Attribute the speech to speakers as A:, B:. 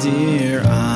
A: dear. I